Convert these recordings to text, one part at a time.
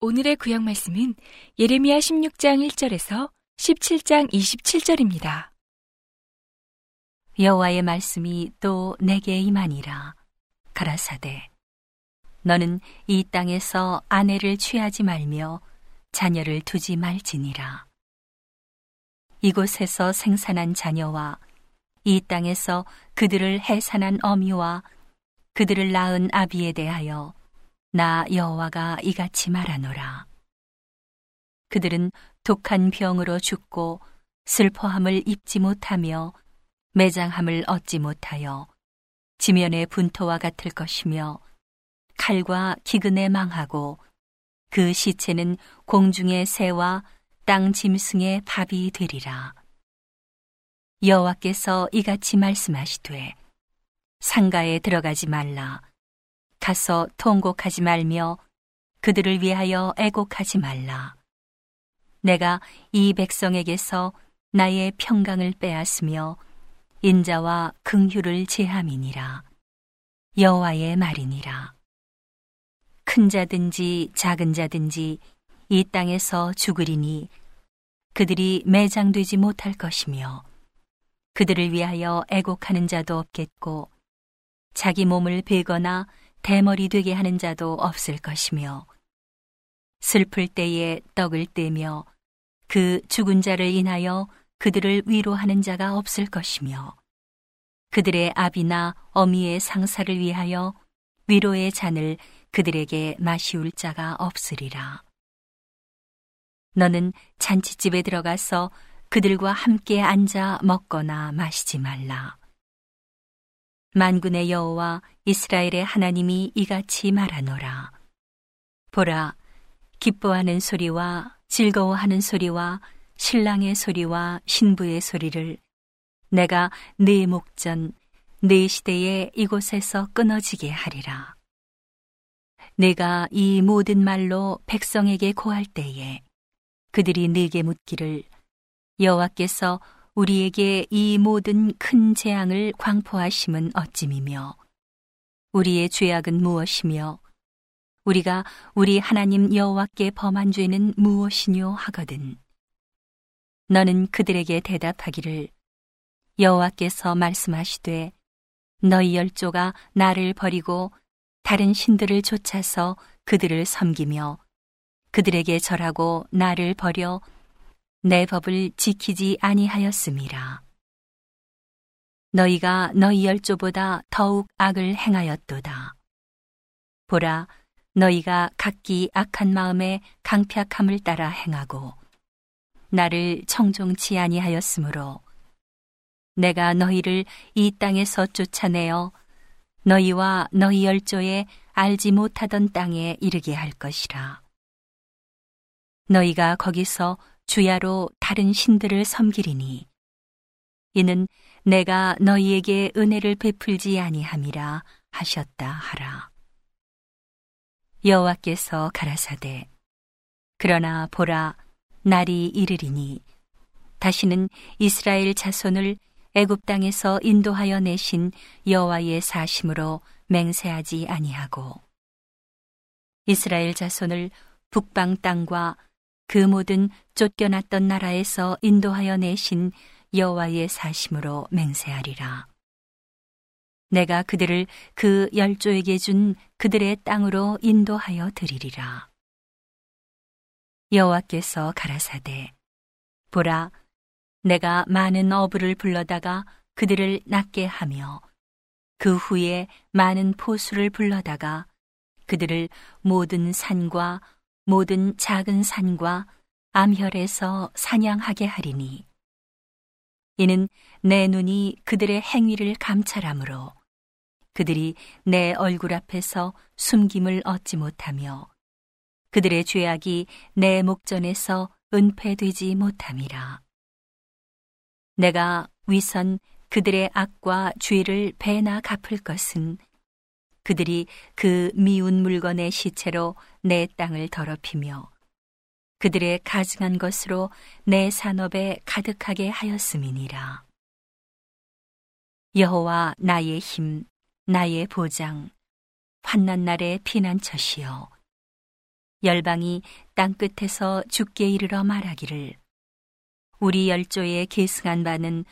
오늘의 구약 말씀은 예레미야 16장 1절에서 17장 27절입니다. 여호와의 말씀이 또 내게 임하니라. 가라사대 너는 이 땅에서 아내를 취하지 말며 자녀를 두지 말지니라 이곳에서 생산한 자녀와 이 땅에서 그들을 해산한 어미와 그들을 낳은 아비에 대하여 나 여호와가 이같이 말하노라. 그들은 독한 병으로 죽고 슬퍼함을 입지 못하며 매장함을 얻지 못하여 지면의 분토와 같을 것이며 칼과 기근에 망하고 그 시체는 공중의 새와 땅 짐승의 밥이 되리라. 여호와께서 이같이 말씀하시되 상가에 들어가지 말라 가서 통곡하지 말며 그들을 위하여 애곡하지 말라. 내가 이 백성에게서 나의 평강을 빼앗으며 인자와 긍휼을 제함이니라 여호와의 말이니라 큰 자든지 작은 자든지 이 땅에서 죽으리니 그들이 매장되지 못할 것이며 그들을 위하여 애곡하는 자도 없겠고 자기 몸을 베거나 대머리 되게 하는 자도 없을 것이며 슬플 때에 떡을 떼며 그 죽은 자를 인하여 그들을 위로하는 자가 없을 것이며 그들의 아비나 어미의 상사를 위하여 위로의 잔을 그들에게 마시울 자가 없으리라. 너는 잔치집에 들어가서 그들과 함께 앉아 먹거나 마시지 말라. 만군의 여호와 이스라엘의 하나님이 이같이 말하노라. 보라, 기뻐하는 소리와 즐거워하는 소리와 신랑의 소리와 신부의 소리를 내가 네 목전, 네 시대에 이곳에서 끊어지게 하리라. 내가 이 모든 말로 백성에게 고할 때에 그들이 네게 묻기를 여호와께서 우리에게 이 모든 큰 재앙을 광포하심은 어찌미며 우리의 죄악은 무엇이며 우리가 우리 하나님 여호와께 범한 죄는 무엇이뇨 하거든. 너는 그들에게 대답하기를 여호와께서 말씀하시되 너희 열조가 나를 버리고 다른 신들을 쫓아서 그들을 섬기며 그들에게 절하고 나를 버려 내 법을 지키지 아니하였음이라. 너희가 너희 열조보다 더욱 악을 행하였도다. 보라, 너희가 각기 악한 마음에 강팍함을 따라 행하고 나를 청종치 아니하였으므로 내가 너희를 이 땅에서 쫓아내어 너희와 너희 열조에 알지 못하던 땅에 이르게 할 것이라. 너희가 거기서 주야로 다른 신들을 섬기리니 이는 내가 너희에게 은혜를 베풀지 아니함이라 하셨다 하라. 여호와께서 가라사대 그러나 보라 날이 이르리니 다시는 이스라엘 자손을 애굽 땅에서 인도하여 내신 여호와의 사심으로 맹세하지 아니하고 이스라엘 자손을 북방 땅과 그 모든 쫓겨났던 나라에서 인도하여 내신 여호와의 사심으로 맹세하리라. 내가 그들을 그 열조에게 준 그들의 땅으로 인도하여 드리리라. 여호와께서 가라사대 보라 내가 많은 어부를 불러다가 그들을 낫게 하며 그 후에 많은 포수를 불러다가 그들을 모든 산과 모든 작은 산과 암혈에서 사냥하게 하리니 이는 내 눈이 그들의 행위를 감찰함으로 그들이 내 얼굴 앞에서 숨김을 얻지 못하며 그들의 죄악이 내 목전에서 은폐되지 못함이라. 내가 위선 그들의 악과 죄를 배나 갚을 것은 그들이 그 미운 물건의 시체로 내 땅을 더럽히며 그들의 가증한 것으로 내 산업에 가득하게 하였음이니라. 여호와 나의 힘, 나의 보장, 환난 날의 피난처시여. 열방이 땅 끝에서 죽게 이르러 말하기를 우리 열조에 계승한 바는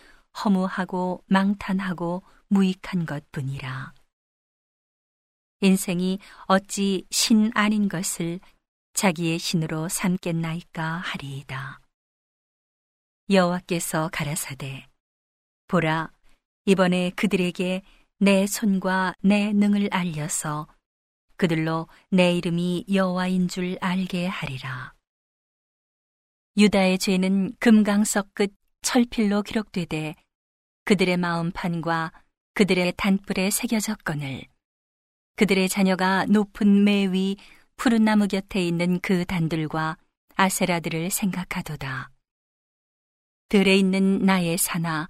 허무하고 망탄하고 무익한 것뿐이라. 인생이 어찌 신 아닌 것을 자기의 신으로 삼겠나이까 하리이다. 여호와께서 가라사대 보라 이번에 그들에게 내 손과 내 능을 알려서 그들로 내 이름이 여호와인 줄 알게 하리라. 유다의 죄는 금강석 끝 철필로 기록되되 그들의 마음판과 그들의 단뿔에 새겨졌거늘 그들의 자녀가 높은 매 위 푸른 나무 곁에 있는 그 단들과 아세라들을 생각하도다. 들에 있는 나의 사나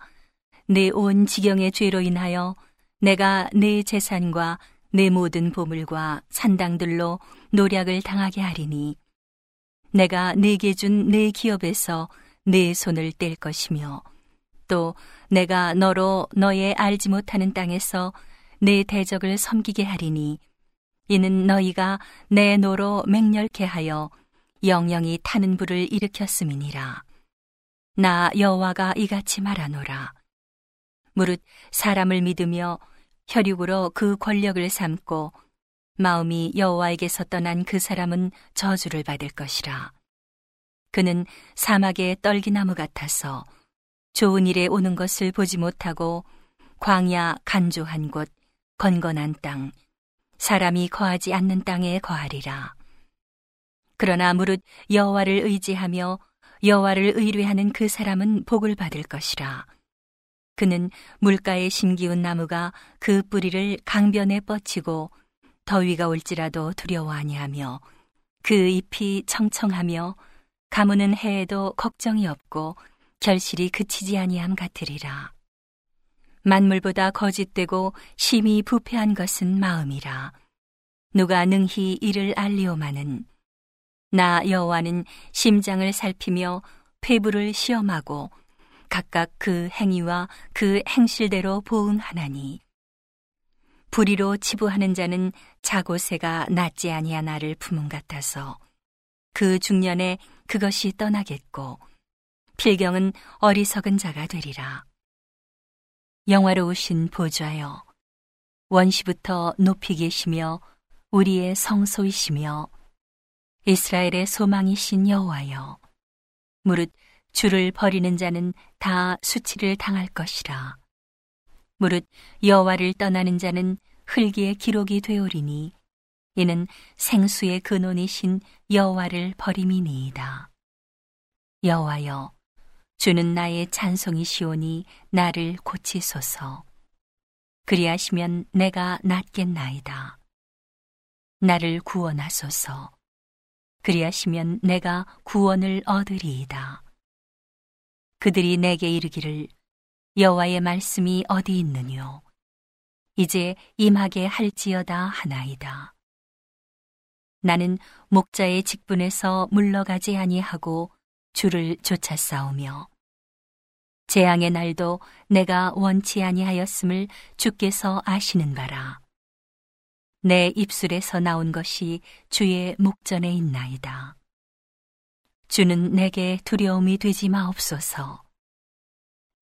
내 온 지경의 죄로 인하여 내가 내 재산과 내 모든 보물과 산당들로 노략을 당하게 하리니 내가 내게 준 내 기업에서 내 손을 뗄 것이며 또 내가 너로 너의 알지 못하는 땅에서 내 대적을 섬기게 하리니 이는 너희가 내 노로 맹렬케 하여 영영이 타는 불을 일으켰음이니라 나 여호와가 이같이 말하노라 무릇 사람을 믿으며 혈육으로 그 권력을 삼고 마음이 여호와에게서 떠난 그 사람은 저주를 받을 것이라. 그는 사막의 떨기나무 같아서 좋은 일에 오는 것을 보지 못하고 광야 간조한 곳, 건건한 땅, 사람이 거하지 않는 땅에 거하리라. 그러나 무릇 여호와를 의지하며 여호와를 의뢰하는 그 사람은 복을 받을 것이라. 그는 물가에 심기운 나무가 그 뿌리를 강변에 뻗치고 더위가 올지라도 두려워 아니하며 그 잎이 청청하며 가무는 해에도 걱정이 없고 결실이 그치지 아니함 같으리라. 만물보다 거짓되고 심히 부패한 것은 마음이라. 누가 능히 이를 알리오마는 나 여호와는 심장을 살피며 폐부를 시험하고 각각 그 행위와 그 행실대로 보응하나니 불의로 치부하는 자는 자고새가 낫지 아니하나를 품은 같아서 그 중년에 그것이 떠나겠고 필경은 어리석은 자가 되리라 영화로우신 보좌여 원시부터 높이 계시며 우리의 성소이시며 이스라엘의 소망이신 여호와여 무릇 주를 버리는 자는 다 수치를 당할 것이라. 무릇 여호와를 떠나는 자는 흙의 기록이 되오리니 이는 생수의 근원이신 여호와를 버림이니이다. 여호와여 주는 나의 찬송이시오니 나를 고치소서. 그리하시면 내가 낫겠나이다. 나를 구원하소서. 그리하시면 내가 구원을 얻으리이다. 그들이 내게 이르기를 여호와의 말씀이 어디 있느뇨 이제 임하게 할지어다 하나이다 나는 목자의 직분에서 물러가지 아니하고 주를 쫓아 싸우며 재앙의 날도 내가 원치 아니하였음을 주께서 아시는 바라 내 입술에서 나온 것이 주의 목전에 있나이다 주는 내게 두려움이 되지 마옵소서.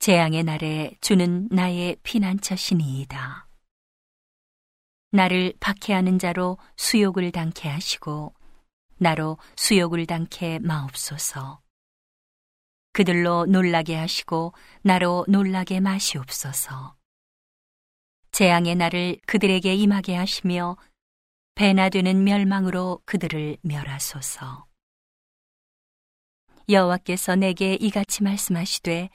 재앙의 날에 주는 나의 피난처시니이다. 나를 박해하는 자로 수욕을 당케 하시고 나로 수욕을 당케 마옵소서. 그들로 놀라게 하시고 나로 놀라게 마시옵소서. 재앙의 날을 그들에게 임하게 하시며 배나 되는 멸망으로 그들을 멸하소서. 여호와께서 내게 이같이 말씀하시되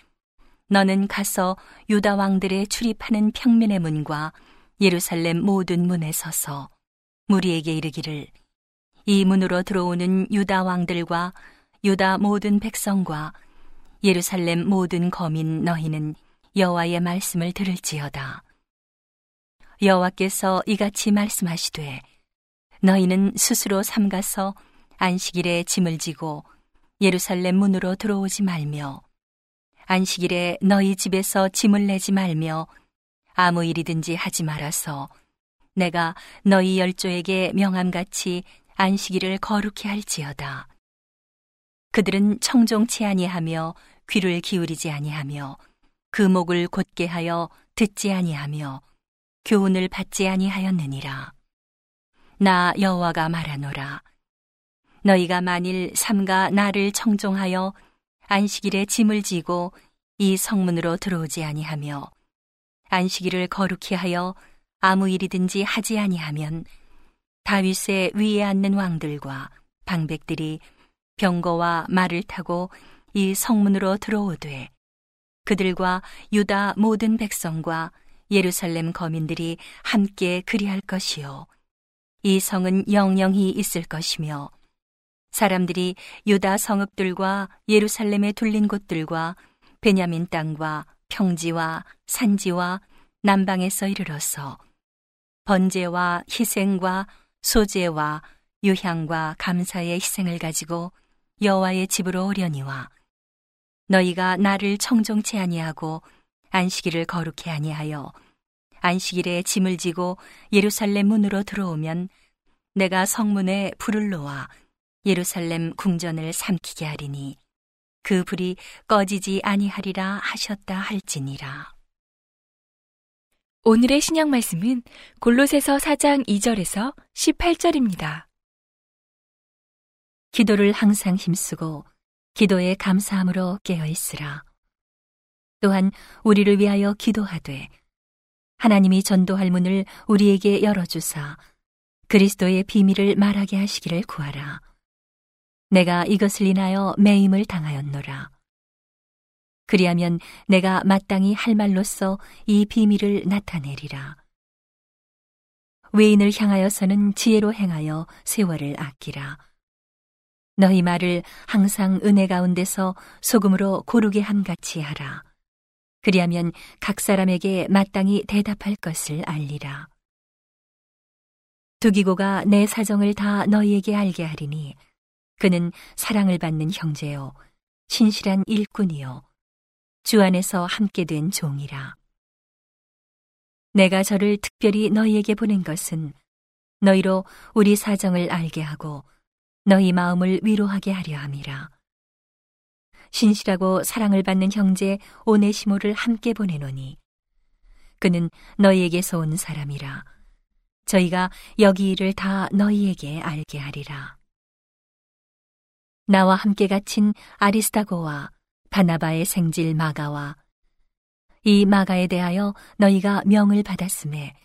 너는 가서 유다 왕들의 출입하는 평민의 문과 예루살렘 모든 문에 서서 무리에게 이르기를 이 문으로 들어오는 유다 왕들과 유다 모든 백성과 예루살렘 모든 거민 너희는 여호와의 말씀을 들을지어다. 여호와께서 이같이 말씀하시되 너희는 스스로 삼가서 안식일에 짐을 지고 예루살렘 문으로 들어오지 말며 안식일에 너희 집에서 짐을 내지 말며 아무 일이든지 하지 말아서 내가 너희 열조에게 명함같이 안식일을 거룩히 할지어다. 그들은 청종치 아니하며 귀를 기울이지 아니하며 그 목을 곧게 하여 듣지 아니하며 교훈을 받지 아니하였느니라. 나 여호와가 말하노라. 너희가 만일 삼가 나를 청종하여 안식일에 짐을 지고 이 성문으로 들어오지 아니하며 안식일을 거룩히 하여 아무 일이든지 하지 아니하면 다윗의 위에 앉는 왕들과 방백들이 병거와 말을 타고 이 성문으로 들어오되 그들과 유다 모든 백성과 예루살렘 거민들이 함께 그리할 것이요. 이 성은 영영히 있을 것이며 사람들이 유다 성읍들과 예루살렘에 둘린 곳들과 베냐민 땅과 평지와 산지와 남방에서 이르러서 번제와 희생과 소제와 유향과 감사의 희생을 가지고 여호와의 집으로 오려니와 너희가 나를 청종치 아니하고 안식일을 거룩히 아니하여 안식일에 짐을 지고 예루살렘 문으로 들어오면 내가 성문에 불을 놓아 예루살렘 궁전을 삼키게 하리니 그 불이 꺼지지 아니하리라 하셨다 할지니라. 오늘의 신약 말씀은 골로새서 4장 2절에서 18절입니다. 기도를 항상 힘쓰고 기도에 감사함으로 깨어 있으라. 또한 우리를 위하여 기도하되 하나님이 전도할 문을 우리에게 열어주사 그리스도의 비밀을 말하게 하시기를 구하라. 내가 이것을 인하여 매임을 당하였노라. 그리하면 내가 마땅히 할 말로써 이 비밀을 나타내리라. 외인을 향하여서는 지혜로 행하여 세월을 아끼라. 너희 말을 항상 은혜 가운데서 소금으로 고르게 함같이 하라. 그리하면 각 사람에게 마땅히 대답할 것을 알리라. 두기고가 내 사정을 다 너희에게 알게 하리니 그는 사랑을 받는 형제요 신실한 일꾼이요 주 안에서 함께 된 종이라. 내가 저를 특별히 너희에게 보낸 것은 너희로 우리 사정을 알게 하고 너희 마음을 위로하게 하려 함이라. 신실하고 사랑을 받는 형제 오네시모를 함께 보내노니 그는 너희에게서 온 사람이라. 저희가 여기 일을 다 너희에게 알게 하리라. 나와 함께 갇힌 아리스타고와 바나바의 생질 마가와 이 마가에 대하여 너희가 명을 받았음에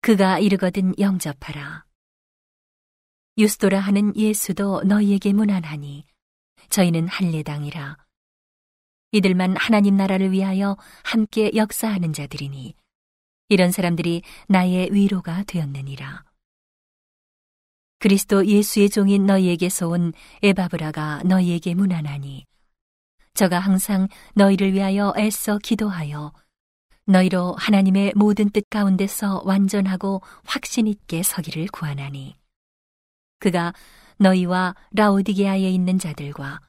그가 이르거든 영접하라. 유스도라 하는 예수도 너희에게 무난하니 저희는 할례당이라. 이들만 하나님 나라를 위하여 함께 역사하는 자들이니 이런 사람들이 나의 위로가 되었느니라. 그리스도 예수의 종인 너희에게서 온 에바브라가 너희에게 무난하니 저가 항상 너희를 위하여 애써 기도하여 너희로 하나님의 모든 뜻 가운데서 완전하고 확신 있게 서기를 구하나니 그가 너희와 라오디게아에 있는 자들과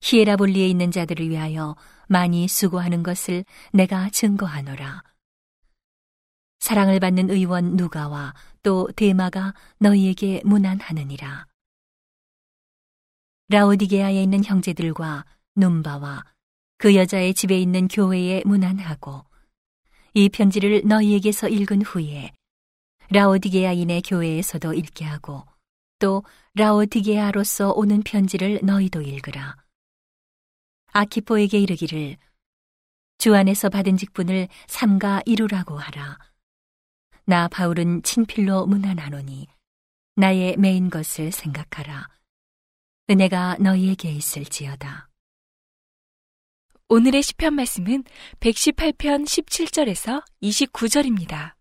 히에라볼리에 있는 자들을 위하여 많이 수고하는 것을 내가 증거하노라. 사랑을 받는 의원 누가와 또 대마가 너희에게 무난하느니라. 라오디게아에 있는 형제들과 num바와 그 여자의 집에 있는 교회에 무난하고 이 편지를 너희에게서 읽은 후에 라오디게아인의 교회에서도 읽게 하고 또 라오디게아로서 오는 편지를 너희도 읽으라. 아키포에게 이르기를 주 안에서 받은 직분을 삼가 이루라고 하라. 나 바울은 친필로 문안하노니 나의 메인 것을 생각하라. 은혜가 너희에게 있을지어다. 오늘의 시편 말씀은 118편 17절에서 29절입니다.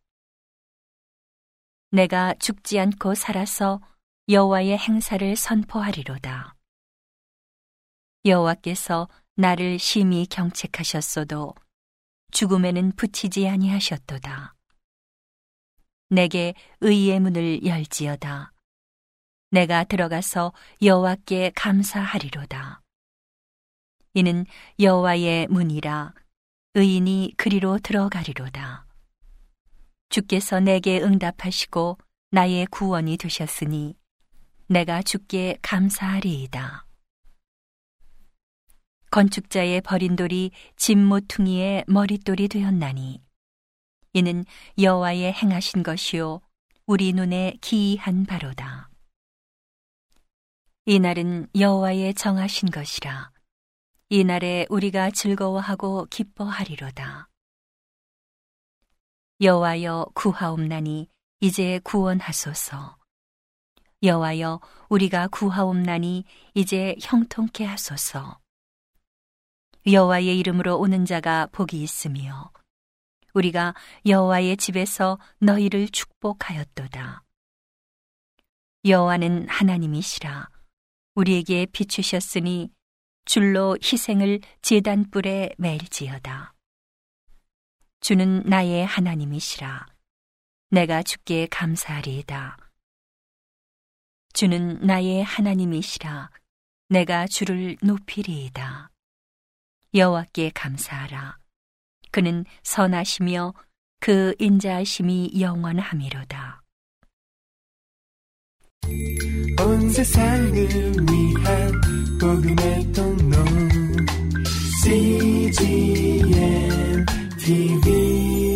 내가 죽지 않고 살아서 여호와의 행사를 선포하리로다. 여호와께서 나를 심히 경책하셨어도 죽음에는 붙이지 아니하셨도다. 내게 의의 문을 열지어다. 내가 들어가서 여호와께 감사하리로다. 이는 여호와의 문이라 의인이 그리로 들어가리로다. 주께서 내게 응답하시고 나의 구원이 되셨으니 내가 주께 감사하리이다. 건축자의 버린 돌이 집 모퉁이의 머릿돌이 되었나니 이는 여호와의 행하신 것이요 우리 눈에 기이한 바로다. 이날은 여호와의 정하신 것이라 이날에 우리가 즐거워하고 기뻐하리로다. 여호와여 구하옵나니 이제 구원하소서. 여호와여 우리가 구하옵나니 이제 형통케 하소서. 여호와의 이름으로 오는 자가 복이 있으며 우리가 여호와의 집에서 너희를 축복하였도다. 여호와는 하나님이시라 우리에게 비추셨으니 줄로 희생을 제단 뿔에 맬지어다. 주는 나의 하나님이시라 내가 주께 감사하리이다. 주는 나의 하나님이시라. 내가 주를 높이리이다. 여호와께 감사하라. 그는 선하시며 그 인자하심이 영원하미로다. 온 세상을 위한 복음의 통로 CGM TV